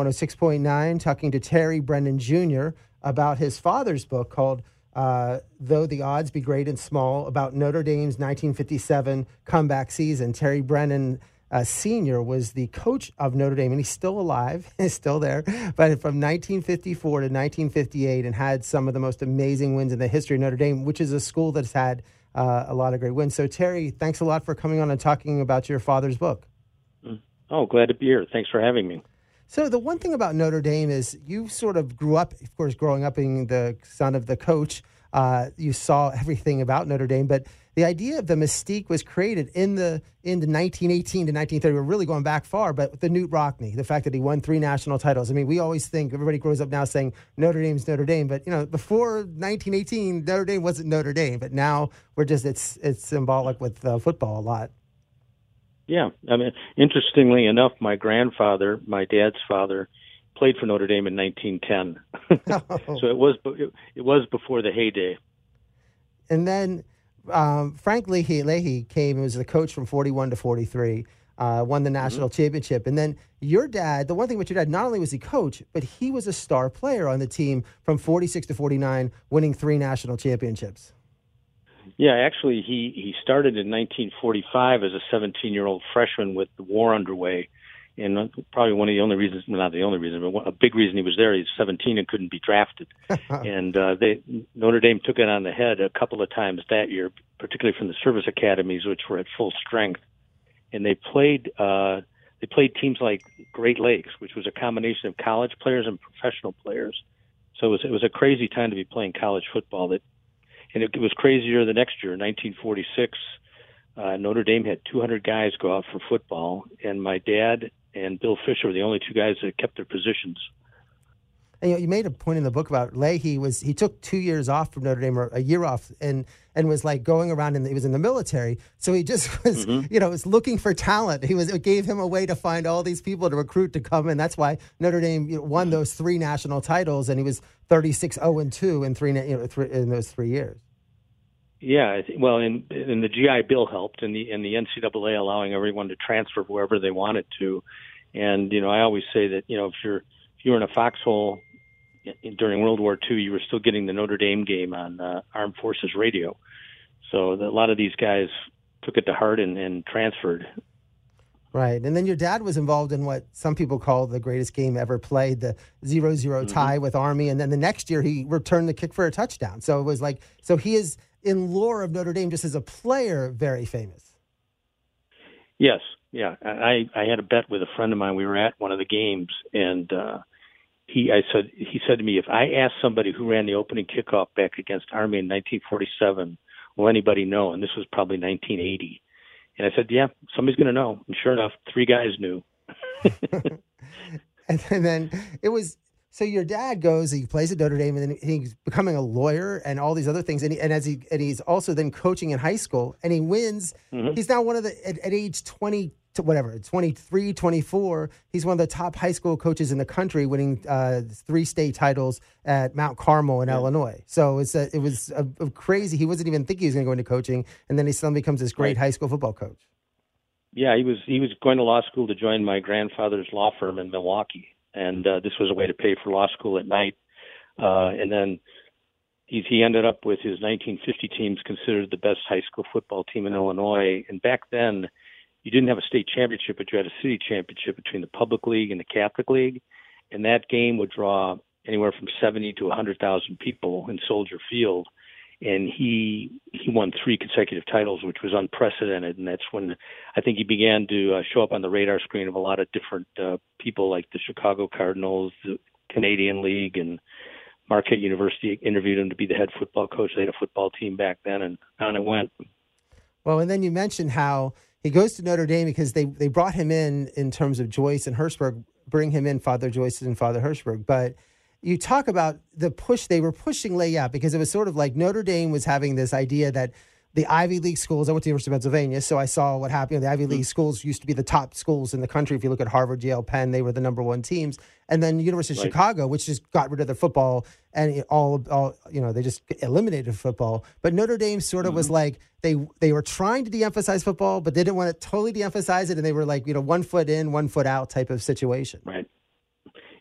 106.9, talking to Terry Brennan Jr. about his father's book called uh, Though the Odds Be Great and Small about Notre Dame's 1957 comeback season. Terry Brennan uh, Sr. was the coach of Notre Dame, and he's still alive, he's still there, but from 1954 to 1958, and had some of the most amazing wins in the history of Notre Dame, which is a school that's had uh, a lot of great wins. So, Terry, thanks a lot for coming on and talking about your father's book. Oh, glad to be here. Thanks for having me. So the one thing about Notre Dame is you sort of grew up, of course, growing up being the son of the coach. Uh, you saw everything about Notre Dame, but the idea of the mystique was created in the in the 1918 to 1930. We're really going back far, but the Knute Rockne, the fact that he won three national titles. I mean, we always think everybody grows up now saying Notre Dame's Notre Dame, but you know, before 1918, Notre Dame wasn't Notre Dame, but now we're just it's it's symbolic with uh, football a lot. Yeah, I mean, interestingly enough, my grandfather, my dad's father, played for Notre Dame in 1910. so it was it, it, was before the heyday. And then um, Frank Leahy, Leahy came and was the coach from 41 to 43. Uh, won the national mm-hmm. championship. And then your dad, the one thing with your dad, not only was he coach, but he was a star player on the team from 46 to 49, winning three national championships. Yeah, actually, he he started in 1945 as a 17 year old freshman with the war underway, and probably one of the only reasons, not the only reason, but a big reason he was there. He's 17 and couldn't be drafted, and uh, they Notre Dame took it on the head a couple of times that year, particularly from the service academies, which were at full strength, and they played. Uh, they played teams like Great Lakes, which was a combination of college players and professional players. So it was it was a crazy time to be playing college football. That and it, was crazier the next year, 1946. Uh, Notre Dame had 200 guys go out for football, and my dad and Bill Fischer were the only two guys that kept their positions. And, you, know, you made a point in the book about Leahy was he took two years off from Notre Dame or a year off and and was like going around and he was in the military so he just was mm-hmm. you know was looking for talent he was it gave him a way to find all these people to recruit to come and that's why Notre Dame you know, won those three national titles and he was 36 0 and 2 in three you know three, in those three years yeah, well, and, and the GI Bill helped, and the and the NCAA allowing everyone to transfer wherever they wanted to, and you know I always say that you know if you're if you were in a foxhole during World War II, you were still getting the Notre Dame game on uh, Armed Forces Radio, so the, a lot of these guys took it to heart and, and transferred. Right. And then your dad was involved in what some people call the greatest game ever played, the 0 0 mm-hmm. tie with Army. And then the next year he returned the kick for a touchdown. So it was like, so he is in lore of Notre Dame just as a player very famous. Yes, yeah. I I had a bet with a friend of mine. We were at one of the games, and uh, he I said he said to me, if I asked somebody who ran the opening kickoff back against Army in 1947, will anybody know? And this was probably 1980. And I said, yeah, somebody's going to know. And sure enough, three guys knew. and then it was so your dad goes, he plays at Notre Dame, and then he's becoming a lawyer and all these other things. And, he, and as he and he's also then coaching in high school, and he wins. Mm-hmm. He's now one of the at, at age twenty to whatever 23 24 he's one of the top high school coaches in the country winning uh, three state titles at mount carmel in yeah. illinois so it's a, it was a, a crazy he wasn't even thinking he was going to go into coaching and then he suddenly becomes this great right. high school football coach yeah he was he was going to law school to join my grandfather's law firm in milwaukee and uh, this was a way to pay for law school at night. Uh, and then he, he ended up with his 1950 teams considered the best high school football team in Illinois. And back then, you didn't have a state championship, but you had a city championship between the public league and the Catholic league. And that game would draw anywhere from 70 to 100,000 people in Soldier Field and he he won three consecutive titles, which was unprecedented. And that's when I think he began to uh, show up on the radar screen of a lot of different uh, people, like the Chicago Cardinals, the Canadian League, and Marquette University interviewed him to be the head football coach. They had a football team back then, and on it went. Well, and then you mentioned how he goes to Notre Dame because they they brought him in in terms of Joyce and Hesburgh, bring him in, Father Joyce and Father Hesburgh, but you talk about the push they were pushing Layup because it was sort of like Notre Dame was having this idea that the Ivy League schools. I went to the University of Pennsylvania, so I saw what happened. The Ivy League mm-hmm. schools used to be the top schools in the country. If you look at Harvard, Yale, Penn, they were the number one teams. And then University of right. Chicago, which just got rid of their football and all, all you know, they just eliminated football. But Notre Dame sort of mm-hmm. was like they they were trying to de-emphasize football, but they didn't want to totally de-emphasize it, and they were like you know one foot in, one foot out type of situation. Right.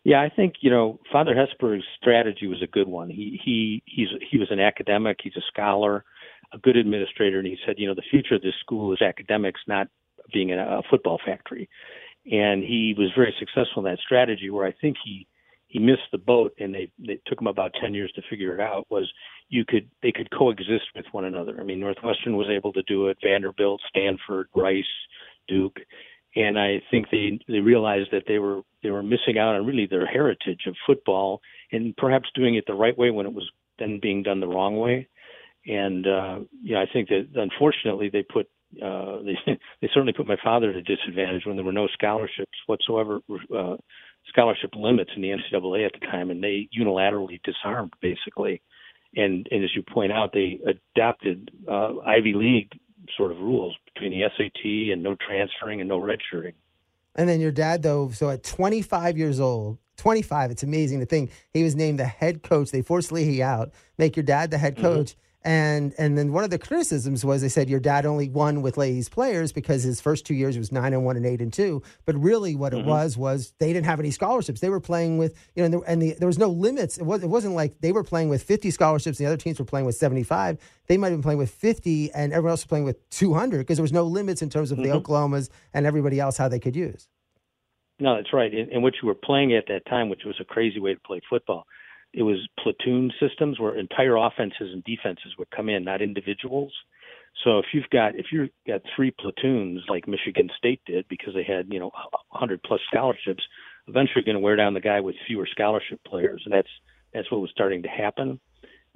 Yeah, I think you know Father Hesburgh's strategy was a good one. He he he's he was an academic. He's a scholar, a good administrator, and he said, you know, the future of this school is academics, not being a, football factory. And he was very successful in that strategy. Where I think he he missed the boat, and they they took him about ten years to figure it out. Was you could they could coexist with one another. I mean, Northwestern was able to do it. Vanderbilt, Stanford, Rice, Duke, and I think they they realized that they were they were missing out on really their heritage of football and perhaps doing it the right way when it was then being done the wrong way. And uh, know, I think that unfortunately they put uh, they they certainly put my father at a disadvantage when there were no scholarships whatsoever, uh, scholarship limits in the NCAA at the time, and they unilaterally disarmed basically. And and as you point out, they adopted uh, Ivy League sort of rules between the SAT and no transferring and no redshirting. And then your dad, though, so at 25 years old, 25, it's amazing to think he was named the head coach. They forced Leahy out, make your dad the head mm-hmm. coach. Mm-hmm. And and then one of the criticisms was they said your dad only won with Leahy's players because his first two years was nine and one and eight and two. But really, what mm-hmm. it was was they didn't have any scholarships. They were playing with you know, and, the, and the, there was no limits. It was it wasn't like they were playing with fifty scholarships. And the other teams were playing with seventy five. They might have been playing with fifty, and everyone else was playing with two hundred because there was no limits in terms of mm-hmm. the Oklahomas and everybody else how they could use. No, that's right. In which you were playing at that time, which was a crazy way to play football it was platoon systems where entire offenses and defenses would come in, not individuals. So if you've got if you've got three platoons like Michigan State did because they had you know 100 plus scholarships, eventually you're going to wear down the guy with fewer scholarship players, and that's that's what was starting to happen.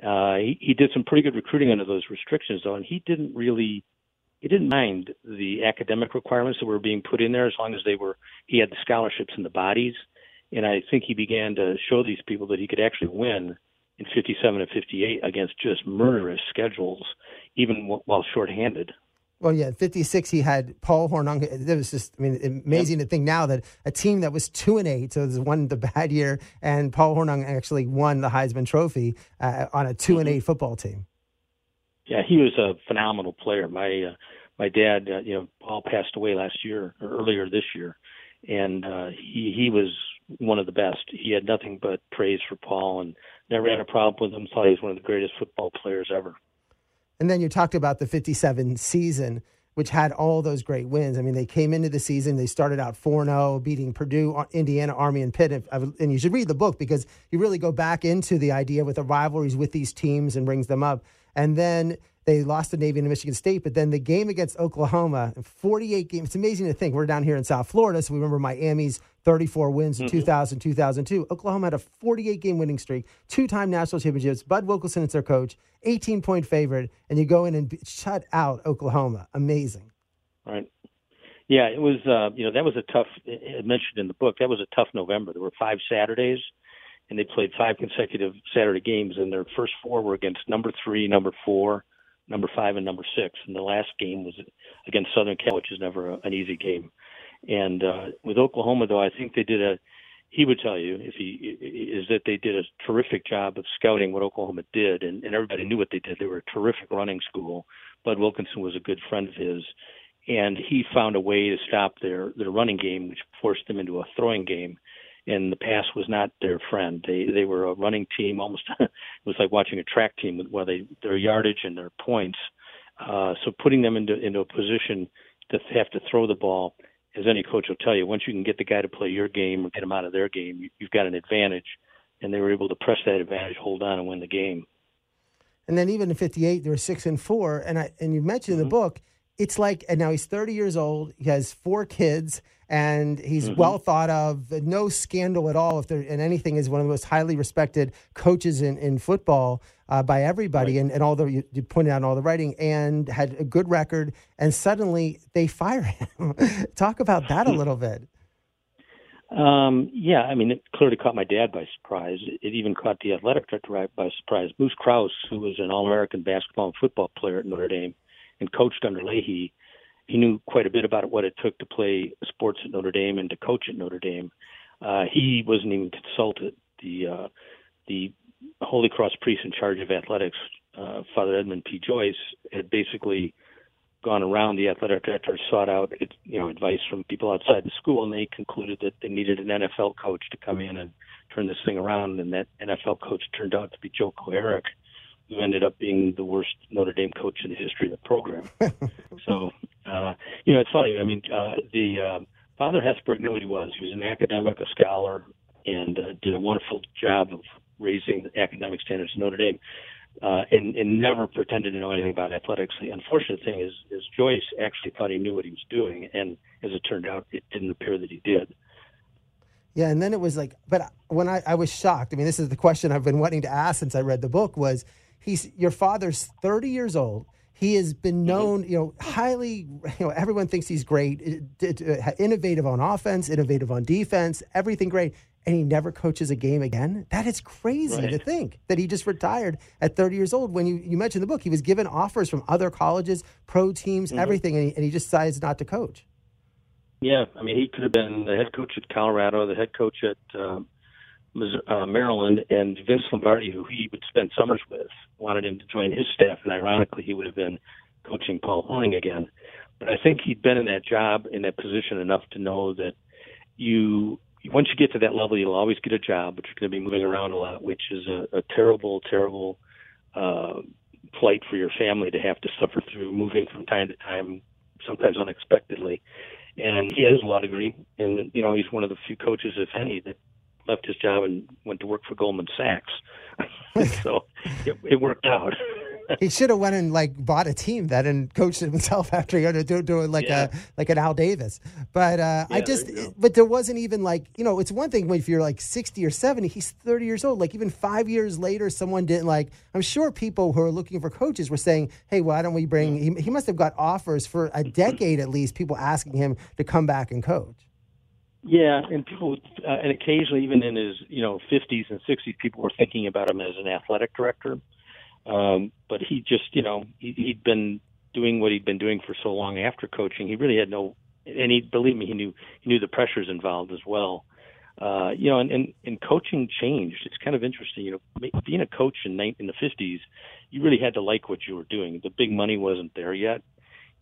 Uh, he, he did some pretty good recruiting under those restrictions though, and he didn't really he didn't mind the academic requirements that were being put in there as long as they were he had the scholarships and the bodies. And I think he began to show these people that he could actually win in 57 and 58 against just murderous schedules, even while shorthanded. Well, yeah, 56, he had Paul Hornung. It was just, I mean, amazing yep. to think now that a team that was 2 and 8, so it was one the bad year, and Paul Hornung actually won the Heisman Trophy uh, on a 2 and mm-hmm. 8 football team. Yeah, he was a phenomenal player. My uh, my dad, uh, you know, Paul passed away last year or earlier this year, and uh, he he was one of the best. He had nothing but praise for Paul and never had a problem with him. Thought he was one of the greatest football players ever. And then you talked about the 57 season, which had all those great wins. I mean, they came into the season, they started out 4 0, beating Purdue, uh, Indiana, Army, and Pitt. And you should read the book because you really go back into the idea with the rivalries with these teams and brings them up. And then they lost to Navy and Michigan State, but then the game against Oklahoma, 48 games. It's amazing to think we're down here in South Florida, so we remember Miami's 34 wins in mm-hmm. 2000, 2002. Oklahoma had a 48 game winning streak, two time national championships. Bud Wilkinson is their coach, 18 point favorite, and you go in and shut out Oklahoma. Amazing. Right. Yeah, it was. Uh, you know, that was a tough. It mentioned in the book that was a tough November. There were five Saturdays, and they played five consecutive Saturday games, and their first four were against number three, number four, number five and number six. And the last game was against Southern Cal, which is never a, an easy game. And uh, with Oklahoma, though, I think they did a. He would tell you if he is that they did a terrific job of scouting what Oklahoma did, and, and everybody knew what they did. They were a terrific running school. Bud Wilkinson was a good friend of his, and he found a way to stop their their running game, which forced them into a throwing game and the pass was not their friend. They they were a running team, almost it was like watching a track team with where they their yardage and their points. Uh, so putting them into into a position to have to throw the ball, as any coach will tell you, once you can get the guy to play your game or get them out of their game, you, you've got an advantage. And they were able to press that advantage, hold on, and win the game. And then even in '58, they were six and four. And I and you mentioned mm-hmm. in the mm-hmm. book it's like, and now he's 30 years old. He has four kids, and he's mm-hmm. well thought of. No scandal at all. If there and anything, is one of the most highly respected coaches in in football uh, by everybody. Right. And and although you, you pointed out in all the writing, and had a good record, and suddenly they fire him. Talk about that a little bit. Um, yeah, I mean, it clearly caught my dad by surprise. It even caught the athletic director by surprise. Moose Krause, who was an All-American basketball and football player at Notre Dame, and coached under Leahy, he knew quite a bit about what it took to play sports at Notre Dame and to coach at Notre Dame. Uh, he wasn't even consulted. The uh, the Holy Cross priest in charge of athletics, uh, Father Edmund P. Joyce, had basically gone around, the athletic director sought out you know advice from people outside the school, and they concluded that they needed an NFL coach to come in and turn this thing around. And that NFL coach turned out to be Joe Kuharich, who ended up being the worst Notre Dame coach in the history of the program. so, uh, you know, it's funny. I mean, uh, the uh, Father Hesburgh knew what he was. He was an academic, a scholar, and uh, did a wonderful job of raising the academic standards of Notre Dame uh, and, and never pretended to know anything about athletics. The unfortunate thing is, is Joyce actually thought he knew what he was doing, and as it turned out, it didn't appear that he did. Yeah, and then it was like, but when I, I was shocked. I mean, this is the question I've been wanting to ask since I read the book. Was he's your father's thirty years old? He has been mm-hmm. known, you know, highly. You know, everyone thinks he's great, innovative on offense, innovative on defense, everything great and he never coaches a game again. That is crazy right. to think that he just retired at 30 years old. When you, you mentioned the book, he was given offers from other colleges, pro teams, mm-hmm. everything, and he, and he just decides not to coach. Yeah, I mean, he could have been the head coach at Colorado, the head coach at um, uh, Maryland, and Vince Lombardi, who he would spend summers with, wanted him to join his staff, and ironically, he would have been coaching Paul Hornung again. But I think he'd been in that job, in that position enough to know that you once you get to that level, you'll always get a job, but you're going to be moving around a lot, which is a, a terrible, terrible uh, plight for your family to have to suffer through, moving from time to time, sometimes unexpectedly. And he has a law degree, and you know he's one of the few coaches, if any, that left his job and went to work for Goldman Sachs. so it, it worked out. he should have went and like bought a team that and coached himself after he had to do, like yeah. a like an Al Davis. But uh, yeah, I just but there wasn't even like you know it's one thing if you're like sixty or seventy, he's thirty years old. Like even five years later, someone didn't like. I'm sure people who are looking for coaches were saying, "Hey, why don't we bring?" He, he must have got offers for a decade at least. People asking him to come back and coach. Yeah, and people, uh, and occasionally, even in his you know 50s and 60s, people were thinking about him as an athletic director. Um, but he just, you know, he, he'd been doing what he'd been doing for so long after coaching. He really had no, and he believe me, he knew he knew the pressures involved as well. Uh, you know, and, and and coaching changed. It's kind of interesting. You know, being a coach in in the fifties, you really had to like what you were doing. The big money wasn't there yet.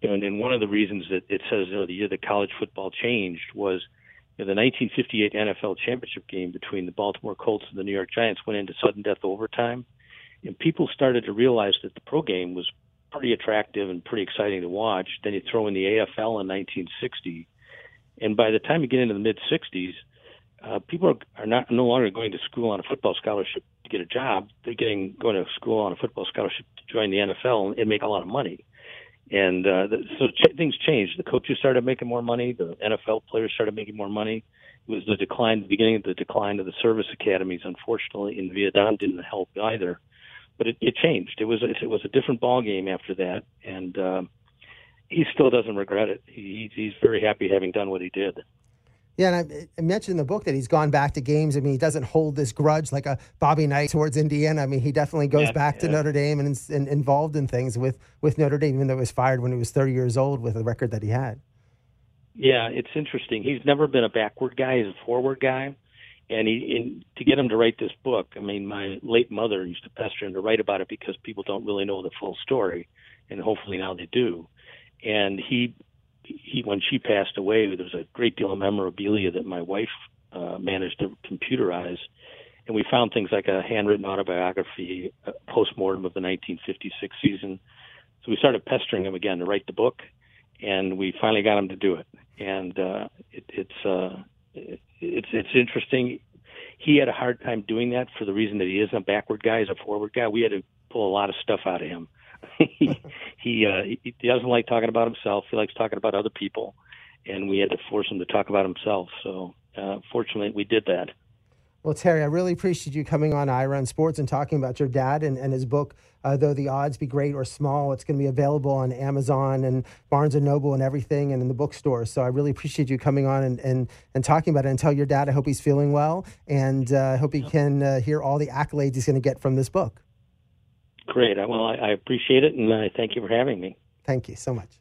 You know, and, and one of the reasons that it says you know, the year that college football changed was the 1958 NFL championship game between the Baltimore Colts and the New York Giants went into sudden death overtime and people started to realize that the pro game was pretty attractive and pretty exciting to watch. Then you throw in the AFL in 1960, and by the time you get into the mid 60s, uh, people are, are not no longer going to school on a football scholarship to get a job. They're getting going to school on a football scholarship to join the NFL and, and make a lot of money. And uh, the, so ch- things changed. The coaches started making more money. The NFL players started making more money. It was the decline, the beginning of the decline of the service academies. Unfortunately, in Vietnam didn't help either but it, it changed. It was it was a different ball game after that, and um, he still doesn't regret it. He, he's very happy having done what he did. Yeah, and I, I, mentioned in the book that he's gone back to games. I mean, he doesn't hold this grudge like a Bobby Knight towards Indiana. I mean, he definitely goes yeah, back yeah. to Notre Dame and, and involved in things with, with Notre Dame, even though he was fired when he was 30 years old with the record that he had. Yeah, it's interesting. He's never been a backward guy. He's a forward guy and he and to get him to write this book i mean my late mother used to pester him to write about it because people don't really know the full story and hopefully now they do and he he when she passed away there was a great deal of memorabilia that my wife uh, managed to computerize and we found things like a handwritten autobiography a postmortem of the 1956 season so we started pestering him again to write the book and we finally got him to do it and uh it, it's uh it, it's it's interesting. He had a hard time doing that for the reason that he isn't a backward guy; he's a forward guy. We had to pull a lot of stuff out of him. He he, uh, he doesn't like talking about himself. He likes talking about other people, and we had to force him to talk about himself. So, uh, fortunately, we did that. Well, Terry, I really appreciate you coming on Ira on Sports and talking about your dad and, and his book, uh, Though the Odds Be Great or Small. It's going to be available on Amazon and Barnes and Noble and everything and in the bookstores. So I really appreciate you coming on and, and, and talking about it. And tell your dad I hope he's feeling well and uh, I uh, hope he can uh, hear all the accolades he's going to get from this book. Great. Well, I, appreciate it and I thank you for having me. Thank you so much.